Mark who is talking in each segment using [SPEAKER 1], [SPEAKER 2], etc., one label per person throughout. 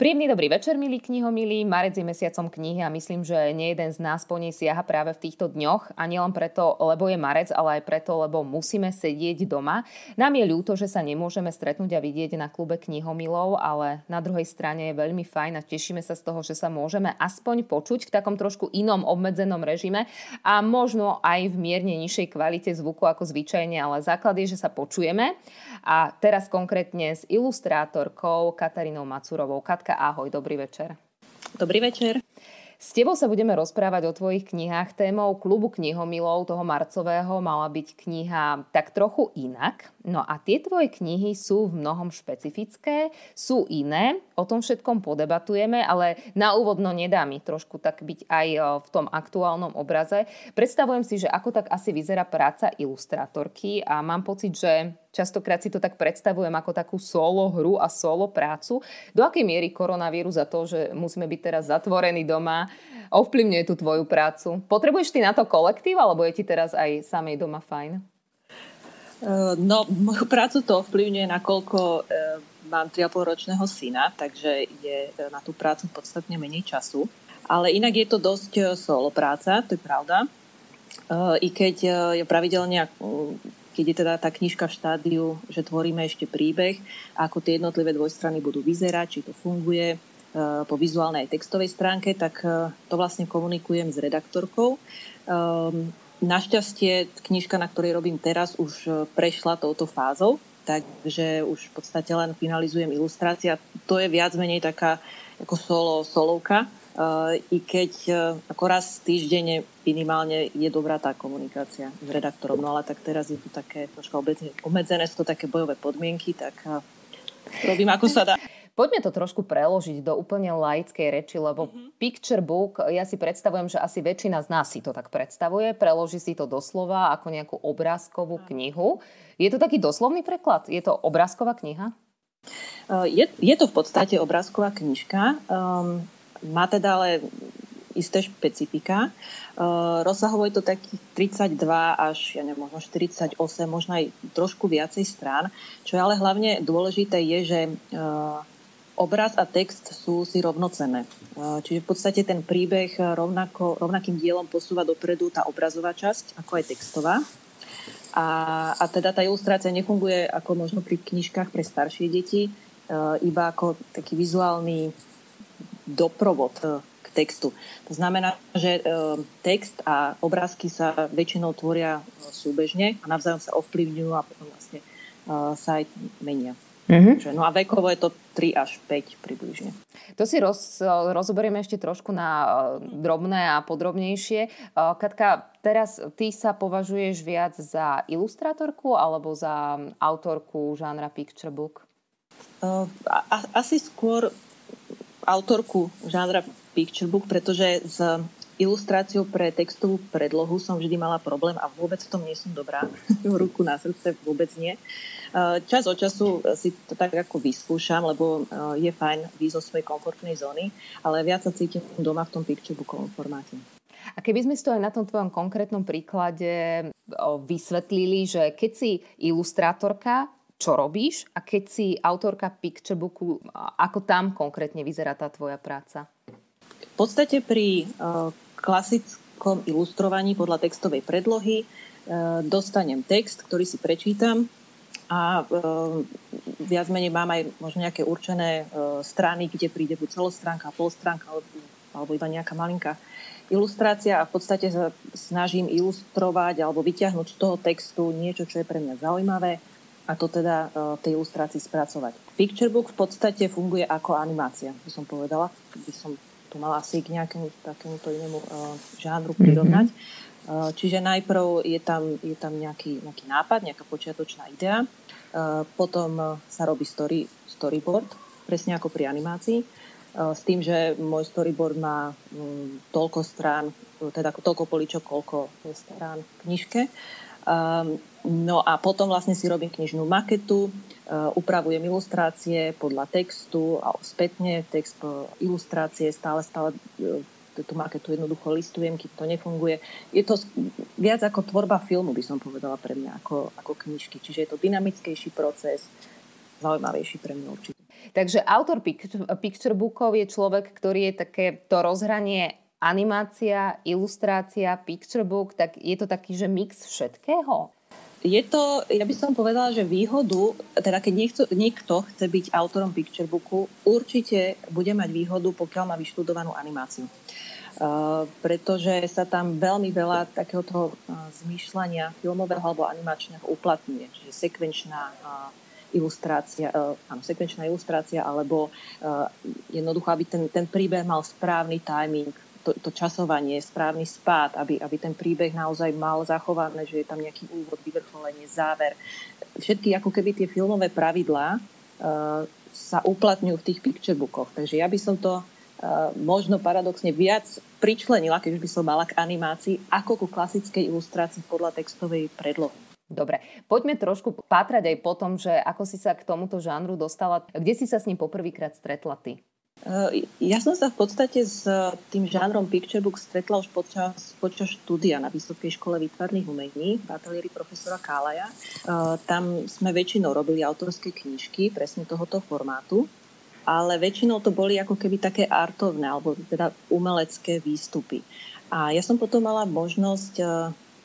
[SPEAKER 1] Príjemný dobrý večer, milí knihomilí. Marec je mesiacom knihy a myslím, že nie jeden z nás po nej siaha práve v týchto dňoch. A nielen preto, lebo je marec, ale aj preto, lebo musíme sedieť doma. Nám je ľúto, že sa nemôžeme stretnúť a vidieť na klube knihomilov, ale na druhej strane je veľmi fajn a tešíme sa z toho, že sa môžeme aspoň počuť v takom trošku inom obmedzenom režime a možno aj v mierne nižšej kvalite zvuku ako zvyčajne, ale základ je, že sa počujeme. A teraz konkrétne s ilustrátorkou Katarínou Macurovou. Katka, ahoj, dobrý večer.
[SPEAKER 2] Dobrý večer.
[SPEAKER 1] S tebou sa budeme rozprávať o tvojich knihách. Témou klubu knihomilov toho marcového mala byť kniha tak trochu inak. No a tie tvoje knihy sú v mnohom špecifické, sú iné, o tom všetkom podebatujeme, ale na úvod no nedá mi trošku tak byť aj v tom aktuálnom obraze. Predstavujem si, že ako tak asi vyzerá práca ilustrátorky a mám pocit, že častokrát si to tak predstavujem ako takú solo hru a solo prácu. Do akej miery koronavírus za to, že musíme byť teraz zatvorení doma, ovplyvňuje tú tvoju prácu? Potrebuješ ty na to kolektív, alebo je ti teraz aj samej doma fajn?
[SPEAKER 2] Eh, no, moju prácu to ovplyvňuje, nakoľko eh, mám 3,5 ročného syna, takže je eh, na tú prácu podstatne menej času. Ale inak je to dosť solo práca, to je pravda. I keď je pravidelne, keď je teda tá knižka v štádiu, že tvoríme ešte príbeh, ako tie jednotlivé dvojstrany budú vyzerať, či to funguje po vizuálnej aj textovej stránke, tak to vlastne komunikujem s redaktorkou. Ehm, Našťastie knižka, na ktorej robím teraz, už e, prešla touto fázou, takže už v podstate len finalizujem ilustrácia. To je viac menej taká ako solo, solovka, i keď uh, ako raz týždenne minimálne je dobrá tá komunikácia s redaktorom, no ale tak teraz je to také troška obmedzené, sú to také bojové podmienky, tak robím ako sa dá.
[SPEAKER 1] Poďme to trošku preložiť do úplne laickej reči, lebo mm-hmm. picture book, ja si predstavujem, že asi väčšina z nás si to tak predstavuje, preloží si to doslova ako nejakú obrázkovú knihu. Je to taký doslovný preklad? Je to obrázková kniha?
[SPEAKER 2] Je, je to v podstate obrázková knižka. Um, má teda ale isté špecifika. Uh, rozsahovo je to takých 32 až ja neviem, možno 48, možno aj trošku viacej strán. Čo je ale hlavne dôležité je, že uh, obraz a text sú si rovnocené. Čiže v podstate ten príbeh rovnako, rovnakým dielom posúva dopredu tá obrazová časť, ako aj textová. A, a teda tá ilustrácia nefunguje ako možno pri knižkách pre staršie deti, iba ako taký vizuálny doprovod e, k textu. To znamená, že e, text a obrázky sa väčšinou tvoria súbežne a navzájom sa ovplyvňujú a potom vlastne e, sa aj menia. Mm-hmm. No a vekovo je to 3 až 5 približne.
[SPEAKER 1] To si roz, rozoberieme ešte trošku na drobné a podrobnejšie. Katka, teraz ty sa považuješ viac za ilustrátorku alebo za autorku žánra picture book?
[SPEAKER 2] Asi skôr autorku žánra picture book, pretože s ilustráciou pre textovú predlohu som vždy mala problém a vôbec v tom nie som dobrá. Ruku na srdce vôbec nie. Eh, čas od času si to tak ako vyskúšam, lebo eh, je fajn výjsť zo svojej komfortnej zóny, ale viac sa cítim doma v tom picturebookovom formáte.
[SPEAKER 1] A keby sme si to aj na tom tvojom konkrétnom príklade vysvetlili, že keď si ilustrátorka, čo robíš a keď si autorka picturebooku, ako tam konkrétne vyzerá tá tvoja práca?
[SPEAKER 2] V podstate pri uh, klasickom ilustrovaní podľa textovej predlohy uh, dostanem text, ktorý si prečítam, a e, viac menej mám aj možno nejaké určené e, strany, kde príde buď celostránka, polstránka alebo, iba nejaká malinká ilustrácia a v podstate sa snažím ilustrovať alebo vyťahnuť z toho textu niečo, čo je pre mňa zaujímavé a to teda v tej ilustrácii spracovať. Picturebook v podstate funguje ako animácia, by som povedala. By som tu mala asi k nejakému takémuto inému uh, žánru prirovnať. Mm-hmm. Uh, čiže najprv je tam, je tam nejaký, nejaký nápad, nejaká počiatočná idea potom sa robí story, storyboard, presne ako pri animácii, s tým, že môj storyboard má mm, toľko strán, teda toľko poličok, koľko strán v knižke. No a potom vlastne si robím knižnú maketu, upravujem ilustrácie podľa textu a spätne text ilustrácie, stále, stále tú maketu jednoducho listujem, keď to nefunguje. Je to viac ako tvorba filmu, by som povedala pre mňa, ako, ako knižky. Čiže je to dynamickejší proces, zaujímavejší pre mňa určite.
[SPEAKER 1] Takže autor picture bookov je človek, ktorý je také to rozhranie animácia, ilustrácia, picture book, tak je to taký, že mix všetkého?
[SPEAKER 2] Je to, ja by som povedala, že výhodu, teda keď niekto, niekto chce byť autorom picture booku, určite bude mať výhodu, pokiaľ má vyštudovanú animáciu. Uh, pretože sa tam veľmi veľa takéhoto uh, zmýšľania filmového alebo animačného uplatňuje. Čiže sekvenčná uh, ilustrácia, áno, sekvenčná ilustrácia, alebo jednoducho, aby ten, ten príbeh mal správny timing, to, to časovanie, správny spád, aby, aby ten príbeh naozaj mal zachované, že je tam nejaký úvod, vyvrcholenie, záver. Všetky ako keby tie filmové pravidlá uh, sa uplatňujú v tých picture bookoch. Takže ja by som to uh, možno paradoxne viac pričlenila, keď by som mala k animácii, ako ku klasickej ilustrácii podľa textovej predlohy.
[SPEAKER 1] Dobre, poďme trošku pátrať aj po tom, že ako si sa k tomuto žánru dostala. Kde si sa s ním poprvýkrát stretla ty?
[SPEAKER 2] Eh, ja som sa v podstate s eh, tým žánrom picture book stretla už počas, počas štúdia na Vysokej škole výtvarných umení v ateliéri profesora Kálaja. Eh, tam sme väčšinou robili autorské knižky presne tohoto formátu, ale väčšinou to boli ako keby také artovné alebo teda umelecké výstupy. A ja som potom mala možnosť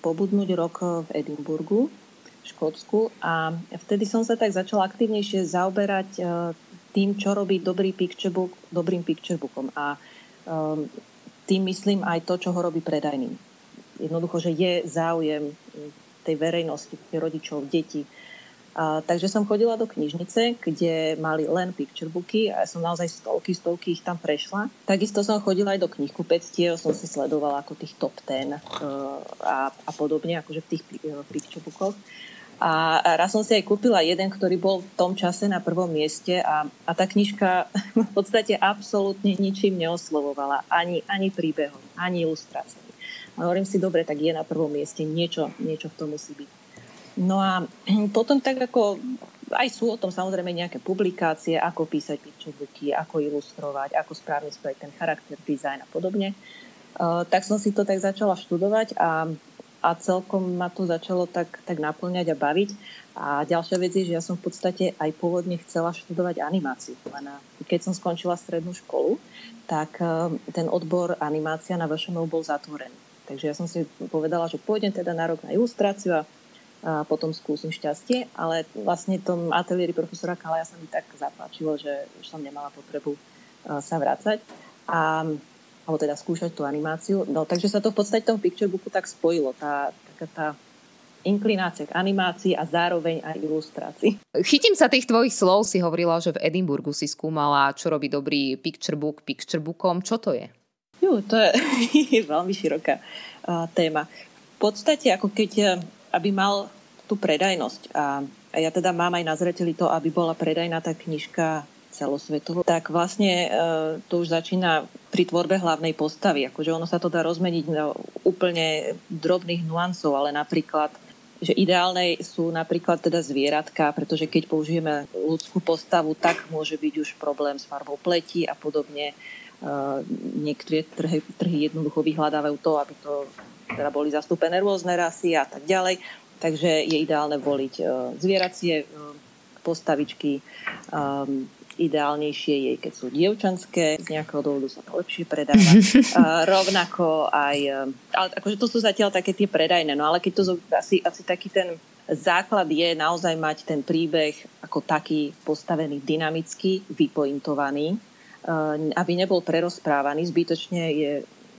[SPEAKER 2] pobudnúť rok v Edinburgu, v Škótsku a vtedy som sa tak začala aktívnejšie zaoberať tým, čo robí dobrý picturebook dobrým picturebookom. A um, tým myslím aj to, čo ho robí predajným. Jednoducho, že je záujem tej verejnosti, rodičov, detí. A, takže som chodila do knižnice, kde mali len picturebooky a ja som naozaj stovky, stovky ich tam prešla. Takisto som chodila aj do knihkupectiev, som si sledovala ako tých top ten uh, a, a podobne, akože v tých uh, picturebookoch. A raz som si aj kúpila jeden, ktorý bol v tom čase na prvom mieste a, a tá knižka v podstate absolútne ničím neoslovovala. Ani, ani príbehom, ani ilustráciami. A hovorím si, dobre, tak je na prvom mieste, niečo, niečo v tom musí byť. No a potom tak ako, aj sú o tom samozrejme nejaké publikácie, ako písať picturebooky, ako ilustrovať, ako správne spraviť ten charakter, dizajn a podobne. Uh, tak som si to tak začala študovať a a celkom ma to začalo tak, tak naplňať a baviť. A ďalšia vec je, že ja som v podstate aj pôvodne chcela študovať animáciu. Len keď som skončila strednú školu, tak e, ten odbor animácia na VŠMU bol zatvorený. Takže ja som si povedala, že pôjdem teda na rok na ilustráciu a, a potom skúsim šťastie, ale vlastne tom ateliéri profesora Kalaja sa mi tak zapáčilo, že už som nemala potrebu e, sa vrácať. A alebo teda skúšať tú animáciu. No, takže sa to v podstate v tom picture booku tak spojilo, tá, taká tá inklinácia k animácii a zároveň aj ilustrácii.
[SPEAKER 1] Chytím sa tých tvojich slov, si hovorila, že v Edinburgu si skúmala, čo robí dobrý picture book picture bookom. Čo to je?
[SPEAKER 2] Jú, to je, je veľmi široká uh, téma. V podstate, ako keď, uh, aby mal tú predajnosť a, a ja teda mám aj na zreteli to, aby bola predajná tá knižka celosvetovo, tak vlastne e, to už začína pri tvorbe hlavnej postavy. Akože ono sa to dá rozmeniť na úplne drobných nuancov, ale napríklad že ideálne sú napríklad teda zvieratka, pretože keď použijeme ľudskú postavu, tak môže byť už problém s farbou pleti a podobne. Uh, niektoré trhy, trhy jednoducho vyhľadávajú to, aby to teda boli zastúpené rôzne rasy a tak ďalej. Takže je ideálne voliť uh, zvieracie postavičky, Ideálnejšie je, keď sú dievčanské, z nejakého dôvodu sa to lepšie predáva. A rovnako aj, ale akože to sú zatiaľ také tie predajné, no ale keď to asi, asi taký ten základ je naozaj mať ten príbeh ako taký postavený dynamicky, vypointovaný, aby nebol prerozprávaný, zbytočne je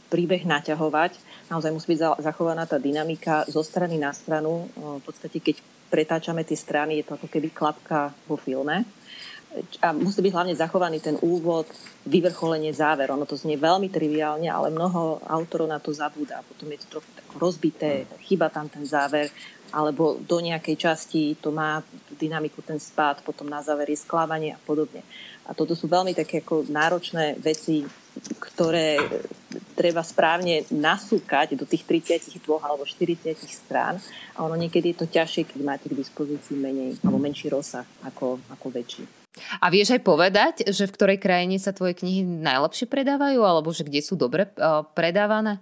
[SPEAKER 2] príbeh naťahovať, naozaj musí byť zachovaná tá dynamika zo strany na stranu. V podstate, keď pretáčame tie strany, je to ako keby klapka vo filme a musí byť hlavne zachovaný ten úvod, vyvrcholenie, záver. Ono to znie veľmi triviálne, ale mnoho autorov na to zabúda. Potom je to trochu rozbité, chyba tam ten záver, alebo do nejakej časti to má tú dynamiku, ten spád, potom na záver je sklávanie a podobne. A toto sú veľmi také ako náročné veci, ktoré treba správne nasúkať do tých 32 alebo 40 strán a ono niekedy je to ťažšie, keď máte k dispozícii menej alebo menší rozsah ako, ako väčší.
[SPEAKER 1] A vieš aj povedať, že v ktorej krajine sa tvoje knihy najlepšie predávajú, alebo že kde sú dobre uh, predávané?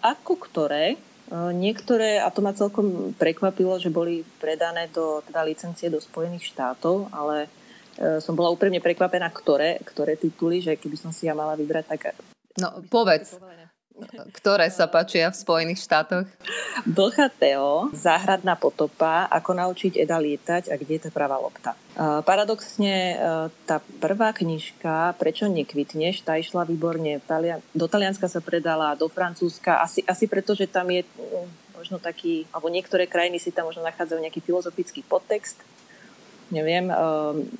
[SPEAKER 2] Ako ktoré? Uh, niektoré, a to ma celkom prekvapilo, že boli predané do teda licencie do Spojených štátov, ale som bola úprimne prekvapená, ktoré, ktoré tituly, že keby som si ja mala vybrať, tak...
[SPEAKER 1] No, povedz. Ktoré sa páčia v Spojených štátoch?
[SPEAKER 2] Blcha Teo, Záhradná potopa, Ako naučiť Eda lietať a Kde je tá pravá lopta. Paradoxne, e, tá prvá knižka, Prečo nekvitneš, tá išla výborne. Do Talianska sa predala, do Francúzska, asi, asi preto, že tam je mm, možno taký, alebo niektoré krajiny si tam možno nachádzajú nejaký filozofický podtext. Neviem, e,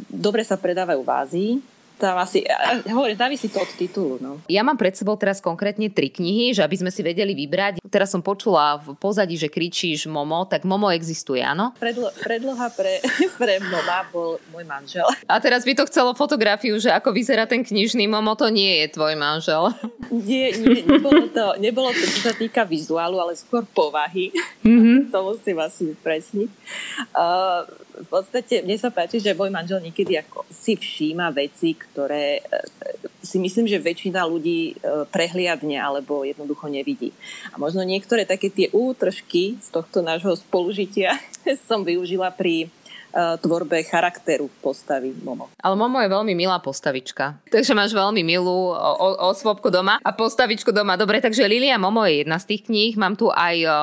[SPEAKER 2] dobre sa predávajú v Ázii, tam asi, hovorím, závisí to od titulu. No.
[SPEAKER 1] Ja mám pred sebou teraz konkrétne tri knihy, že aby sme si vedeli vybrať. Teraz som počula v pozadí, že kričíš Momo, tak Momo existuje, áno?
[SPEAKER 2] Predlo, predloha pre, pre Moma bol môj manžel.
[SPEAKER 1] A teraz by to chcelo fotografiu, že ako vyzerá ten knižný Momo, to nie je tvoj manžel.
[SPEAKER 2] Nie, nie nebolo, to, nebolo to, čo sa týka vizuálu, ale skôr povahy. Mm-hmm. to musím asi presniť. Uh, v podstate mne sa páči, že môj manžel niekedy ako si všíma veci, ktoré e, si myslím, že väčšina ľudí e, prehliadne alebo jednoducho nevidí. A možno niektoré také tie útržky z tohto nášho spolužitia som využila pri tvorbe charakteru postavy Momo.
[SPEAKER 1] Ale Momo je veľmi milá postavička. Takže máš veľmi milú osvobku doma a postavičku doma. Dobre, takže Lilia Momo je jedna z tých kníh. Mám tu aj o,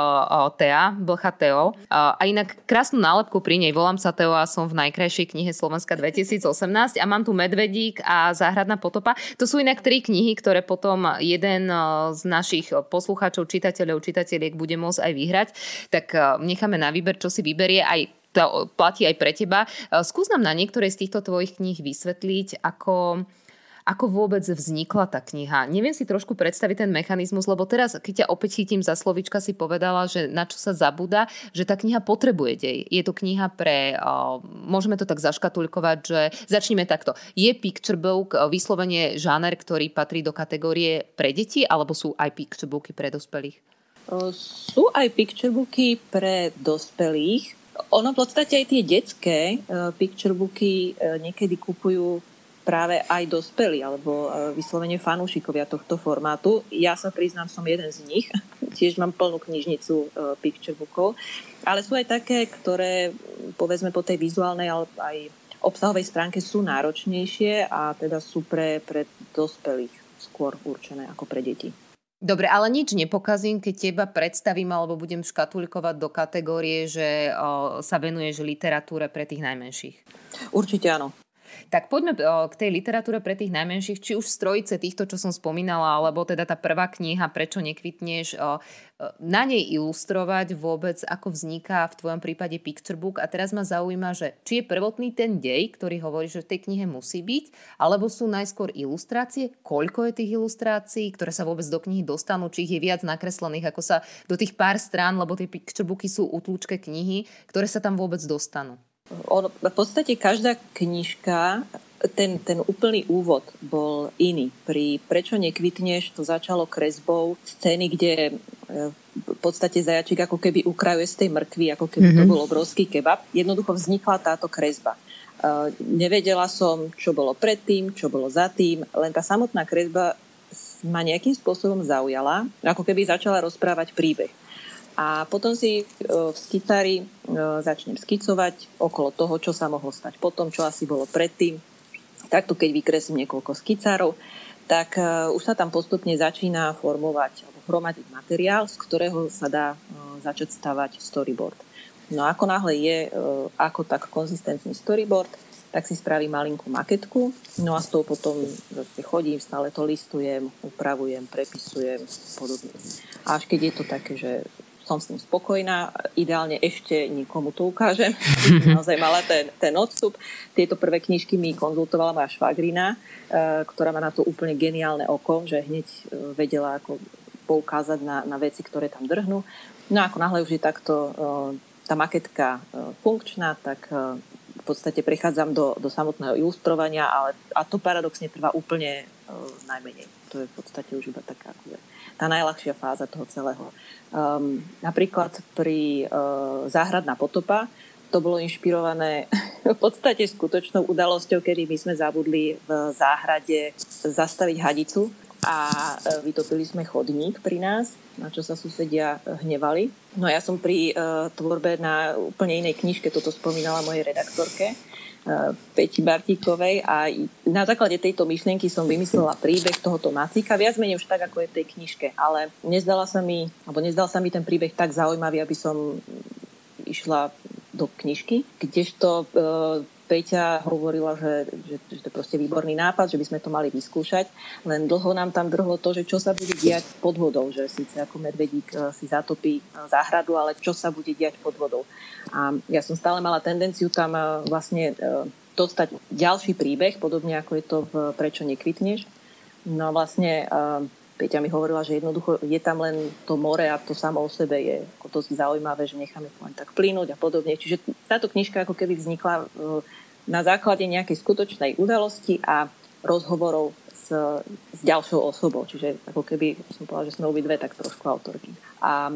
[SPEAKER 1] o Tea, Blcha Teo. A inak krásnu nálepku pri nej. Volám sa Teo a som v najkrajšej knihe Slovenska 2018 a mám tu Medvedík a Záhradná potopa. To sú inak tri knihy, ktoré potom jeden z našich poslucháčov, čitateľov, čitateľiek bude môcť aj vyhrať. Tak necháme na výber, čo si vyberie. Aj to platí aj pre teba. E, skús nám na niektoré z týchto tvojich kníh vysvetliť, ako, ako vôbec vznikla tá kniha. Neviem si trošku predstaviť ten mechanizmus, lebo teraz, keď ťa opäť chytím za slovička, si povedala, že na čo sa zabúda, že tá kniha potrebuje dej. Je to kniha pre, uh, môžeme to tak zaškatulkovať, že začneme takto. Je picture book vyslovene žáner, ktorý patrí do kategórie pre deti, alebo sú aj picture booky pre dospelých?
[SPEAKER 2] Sú aj picture booky pre dospelých, ono v podstate aj tie detské uh, picture booky uh, niekedy kupujú práve aj dospelí alebo uh, vyslovene fanúšikovia tohto formátu. Ja sa priznám, som jeden z nich. Tiež mám plnú knižnicu uh, picture bookov. Ale sú aj také, ktoré povedzme po tej vizuálnej, ale aj obsahovej stránke sú náročnejšie a teda sú pre, pre dospelých skôr určené ako pre deti.
[SPEAKER 1] Dobre, ale nič nepokazím, keď teba predstavím alebo budem škatulkovať do kategórie, že o, sa venuješ literatúre pre tých najmenších.
[SPEAKER 2] Určite áno.
[SPEAKER 1] Tak poďme k tej literatúre pre tých najmenších, či už z trojice týchto, čo som spomínala, alebo teda tá prvá kniha Prečo nekvitneš, na nej ilustrovať vôbec, ako vzniká v tvojom prípade picture book. A teraz ma zaujíma, že či je prvotný ten dej, ktorý hovorí, že v tej knihe musí byť, alebo sú najskôr ilustrácie, koľko je tých ilustrácií, ktoré sa vôbec do knihy dostanú, či ich je viac nakreslených, ako sa do tých pár strán, lebo tie picture booky sú utlúčke knihy, ktoré sa tam vôbec dostanú.
[SPEAKER 2] On, v podstate každá knižka, ten, ten úplný úvod bol iný. Pri Prečo nekvitneš to začalo kresbou scény, kde e, v podstate zajačik ako keby ukrajuje z tej mrkvy, ako keby mm-hmm. to mhm. bol obrovský kebab. Jednoducho vznikla táto kresba. Uh, nevedela som, čo bolo predtým, čo bolo za tým, len tá samotná kresba ma nejakým spôsobom zaujala, ako keby začala rozprávať príbeh. A potom si e, v skitári e, začnem skicovať okolo toho, čo sa mohlo stať potom, čo asi bolo predtým. Takto, keď vykreslím niekoľko skicárov, tak e, už sa tam postupne začína formovať alebo hromadiť materiál, z ktorého sa dá začať stavať storyboard. No ako náhle je ako tak konzistentný storyboard, tak si spravím malinkú maketku, no a s tou potom chodím, stále to listujem, upravujem, prepisujem, podobne. A až keď je to také, že som s tým spokojná. Ideálne ešte nikomu to ukážem. Naozaj mala ten, ten odstup. Tieto prvé knižky mi konzultovala moja švagrina, e, ktorá má na to úplne geniálne oko, že hneď e, vedela ako poukázať na, na veci, ktoré tam drhnú. No a ako náhle už je takto e, tá maketka funkčná, tak podstate prechádzam do, do samotného ilustrovania, ale, a to paradoxne trvá úplne najmenej. To je v podstate už iba taká tá najľahšia fáza toho celého. Um, napríklad pri uh, Záhradná potopa to bolo inšpirované v podstate skutočnou udalosťou, kedy my sme zabudli v záhrade zastaviť hadicu a uh, vytopili sme chodník pri nás, na čo sa susedia hnevali. No ja som pri uh, tvorbe na úplne inej knižke toto spomínala mojej redaktorke Peti Bartíkovej a na základe tejto myšlienky som vymyslela príbeh tohoto Macíka, viac menej už tak, ako je v tej knižke, ale nezdala sa mi, alebo nezdal sa mi ten príbeh tak zaujímavý, aby som išla do knižky, kdežto Peťa hovorila, že, že, že to je proste výborný nápad, že by sme to mali vyskúšať, len dlho nám tam drhlo to, že čo sa bude diať pod vodou, že síce ako medvedík e, si zatopí e, záhradu, ale čo sa bude diať pod vodou. A ja som stále mala tendenciu tam e, vlastne dostať ďalší príbeh, podobne ako je to v Prečo nekvitneš. No vlastne Peťa mi hovorila, že jednoducho je tam len to more a to samo o sebe je ako dosť zaujímavé, že necháme to len tak plynúť a podobne. Čiže táto knižka ako keby vznikla na základe nejakej skutočnej udalosti a rozhovorov s, s ďalšou osobou. Čiže ako keby, som povedala, že sme obidve tak trošku autorky. A e,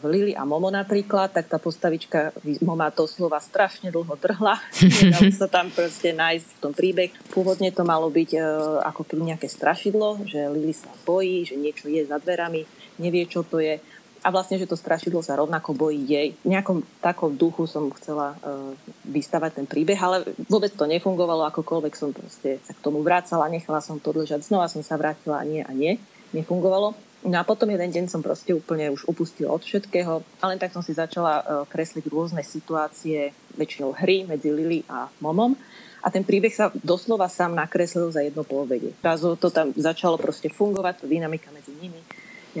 [SPEAKER 2] v Lili a Momo napríklad, tak tá postavička Moma to slova strašne dlho drhla. Nedalo sa tam proste nájsť v tom príbeh. Pôvodne to malo byť e, ako keby nejaké strašidlo, že Lili sa bojí, že niečo je za dverami, nevie, čo to je a vlastne, že to strašidlo sa rovnako bojí jej. V nejakom takom duchu som chcela uh, vystavať ten príbeh, ale vôbec to nefungovalo, akokoľvek som proste sa k tomu vracala, nechala som to dlžať, znova som sa vrátila a nie a nie, nefungovalo. No a potom jeden deň som proste úplne už upustila od všetkého a len tak som si začala uh, kresliť rôzne situácie, väčšinou hry medzi Lily a Momom a ten príbeh sa doslova sám nakreslil za jedno povede. Zrazu to tam začalo proste fungovať, dynamika medzi nimi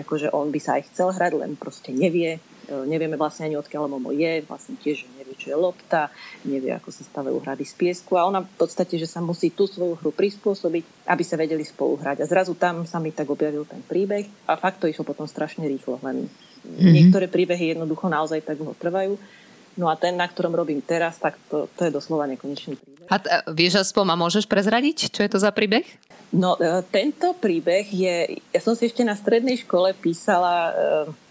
[SPEAKER 2] akože on by sa aj chcel hrať, len proste nevie. E, nevieme vlastne ani odkiaľ Momo je, vlastne tiež nevie, čo je lopta, nevie, ako sa stavajú hrady z piesku a ona v podstate, že sa musí tú svoju hru prispôsobiť, aby sa vedeli spolu hrať. A zrazu tam sa mi tak objavil ten príbeh a fakt to išlo potom strašne rýchlo, len mm-hmm. niektoré príbehy jednoducho naozaj tak dlho trvajú. No a ten, na ktorom robím teraz, tak to, to je doslova nekonečný príbeh.
[SPEAKER 1] A t- vieš aspoň a môžeš prezradiť, čo je to za príbeh?
[SPEAKER 2] No, e, tento príbeh je, ja som si ešte na strednej škole písala e,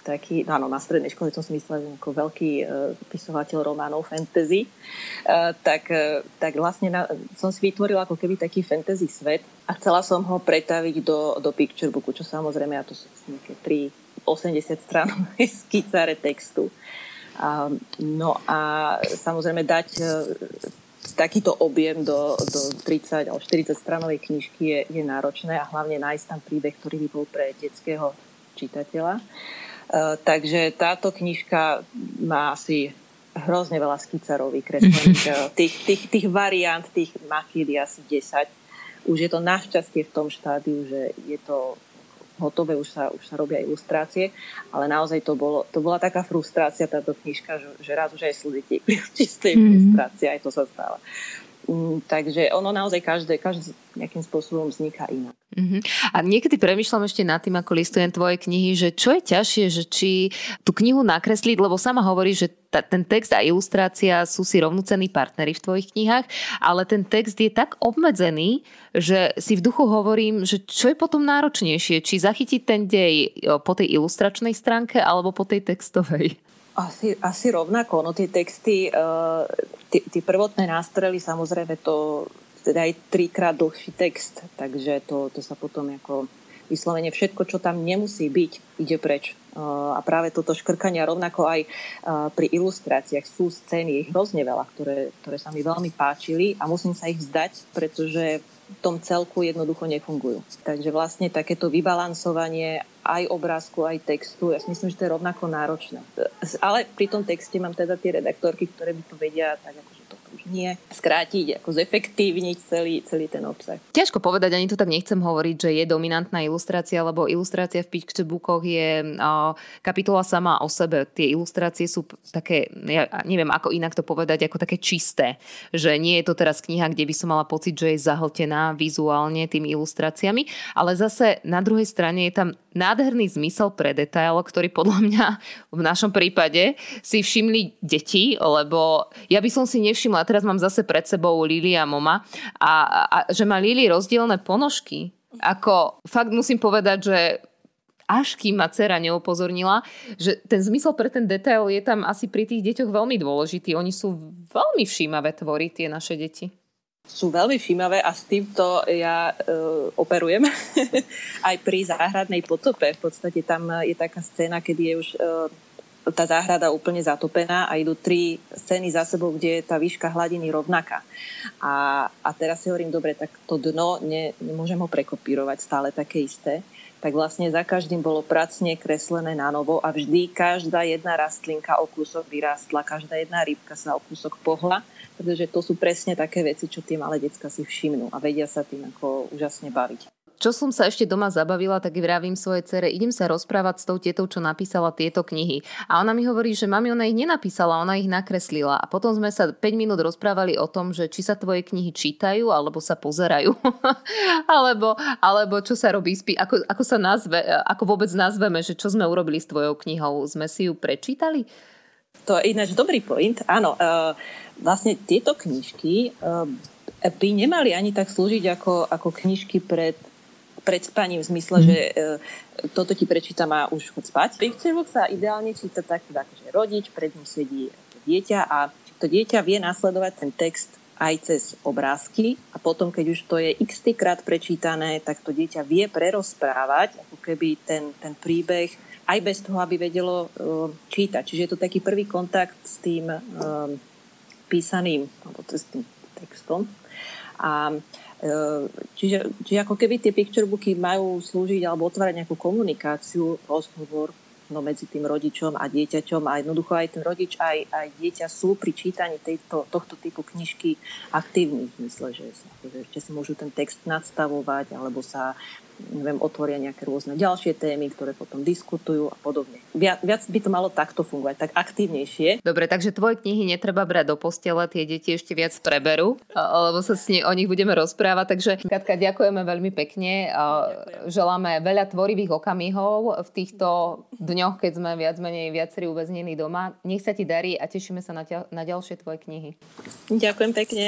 [SPEAKER 2] taký, no áno, na strednej škole som si myslela, že ako veľký e, pisovateľ románov fantasy, tak, tak vlastne na, som si vytvorila ako keby taký fantasy svet a chcela som ho pretaviť do, do picture booku, čo samozrejme, ja to sú nejaké 3 80 stranové skicáre textu. A, no a samozrejme dať takýto objem do, do 30 alebo 40 stranovej knižky je, je náročné a hlavne nájsť tam príbeh, ktorý by bol pre detského čitateľa. Uh, takže táto knižka má asi hrozne veľa skicarových kreslených. E, tých, tých, tých variant, tých makíd je asi 10. Už je to našťastie v tom štádiu, že je to hotové, už sa, už sa robia ilustrácie, ale naozaj to, bolo, to bola taká frustrácia táto knižka, že, že raz už aj slzy tiekli z čistej mm-hmm. ilustrácie, aj to sa stalo. Mm, takže ono naozaj každé, každé nejakým spôsobom vzniká inak.
[SPEAKER 1] Uh-huh. A niekedy premyšľam ešte nad tým, ako listujem tvoje knihy, že čo je ťažšie, že či tú knihu nakresliť, lebo sama hovorí, že ta, ten text a ilustrácia sú si rovnocenní partnery v tvojich knihách, ale ten text je tak obmedzený, že si v duchu hovorím, že čo je potom náročnejšie, či zachytiť ten dej po tej ilustračnej stránke alebo po tej textovej.
[SPEAKER 2] Asi, asi rovnako. No tie texty, uh, tie prvotné nástrely, samozrejme to teda aj trikrát dlhší text, takže to, to sa potom ako vyslovene všetko, čo tam nemusí byť, ide preč. Uh, a práve toto škrkania rovnako aj uh, pri ilustráciách sú scény, ich hrozne veľa, ktoré, ktoré sa mi veľmi páčili a musím sa ich vzdať, pretože v tom celku jednoducho nefungujú. Takže vlastne takéto vybalansovanie aj obrázku, aj textu, ja si myslím, že to je rovnako náročné. Ale pri tom texte mám teda tie redaktorky, ktoré by to vedia tak akože nie skrátiť, ako zefektívniť celý, celý ten obsah.
[SPEAKER 1] Ťažko povedať, ani to tak nechcem hovoriť, že je dominantná ilustrácia, lebo ilustrácia v picturebookoch je o, kapitola sama o sebe. Tie ilustrácie sú také, ja neviem ako inak to povedať, ako také čisté. Že nie je to teraz kniha, kde by som mala pocit, že je zahltená vizuálne tými ilustráciami, ale zase na druhej strane je tam nádherný zmysel pre detail, ktorý podľa mňa v našom prípade si všimli deti, lebo ja by som si nevšimla, teraz mám zase pred sebou Lili a Moma a, a že má Lili rozdielne ponožky. Ako fakt musím povedať, že až kým ma dcera neupozornila, že ten zmysel pre ten detail je tam asi pri tých deťoch veľmi dôležitý. Oni sú veľmi všímavé tvory, tie naše deti
[SPEAKER 2] sú veľmi všímavé a s týmto ja e, operujem aj pri záhradnej potope. V podstate tam je taká scéna, kedy je už e, tá záhrada úplne zatopená a idú tri scény za sebou, kde je tá výška hladiny rovnaká. A, a teraz si hovorím, dobre, tak to dno ne, nemôžem ho prekopírovať stále také isté. Tak vlastne za každým bolo pracne kreslené na novo a vždy každá jedna rastlinka o kúsok vyrástla, každá jedna rybka sa o kúsok pohla, pretože to sú presne také veci, čo tie malé decka si všimnú a vedia sa tým ako úžasne baviť.
[SPEAKER 1] Čo som sa ešte doma zabavila, tak vravím svojej cere, idem sa rozprávať s tou tietou, čo napísala tieto knihy. A ona mi hovorí, že mami, ona ich nenapísala, ona ich nakreslila. A potom sme sa 5 minút rozprávali o tom, že či sa tvoje knihy čítajú, alebo sa pozerajú. alebo, alebo čo sa robí, ako, ako sa nazve, ako vôbec nazveme, že čo sme urobili s tvojou knihou. Sme si ju prečítali?
[SPEAKER 2] To je ináč dobrý point. Áno, uh, vlastne tieto knižky uh, by nemali ani tak slúžiť ako, ako knižky pred pred spaním v zmysle, mm. že e, toto ti prečítam a už chod spať. Picturebook sa ideálne číta tak, že rodič, pred ním sedí dieťa a to dieťa vie nasledovať ten text aj cez obrázky a potom, keď už to je x krát prečítané, tak to dieťa vie prerozprávať ako keby ten, ten príbeh aj bez toho, aby vedelo uh, čítať. Čiže je to taký prvý kontakt s tým um, písaným, alebo s tým textom. A čiže, čiže ako keby tie picture booky majú slúžiť alebo otvárať nejakú komunikáciu, rozhovor no, medzi tým rodičom a dieťaťom a jednoducho aj ten rodič, aj, aj dieťa sú pri čítaní tejto, tohto typu knižky aktívni. V zmysle, že, že si môžu ten text nadstavovať alebo sa neviem, otvoria nejaké rôzne ďalšie témy, ktoré potom diskutujú a podobne. Viac, viac by to malo takto fungovať, tak aktívnejšie.
[SPEAKER 1] Dobre, takže tvoje knihy netreba brať do postele, tie deti ešte viac preberú, lebo sa s ne, o nich budeme rozprávať. Takže Katka, ďakujeme veľmi pekne. Ďakujem. Želáme veľa tvorivých okamihov v týchto dňoch, keď sme viac menej viacerí uväznení doma. Nech sa ti darí a tešíme sa na, ťa, na ďalšie tvoje knihy.
[SPEAKER 2] Ďakujem pekne.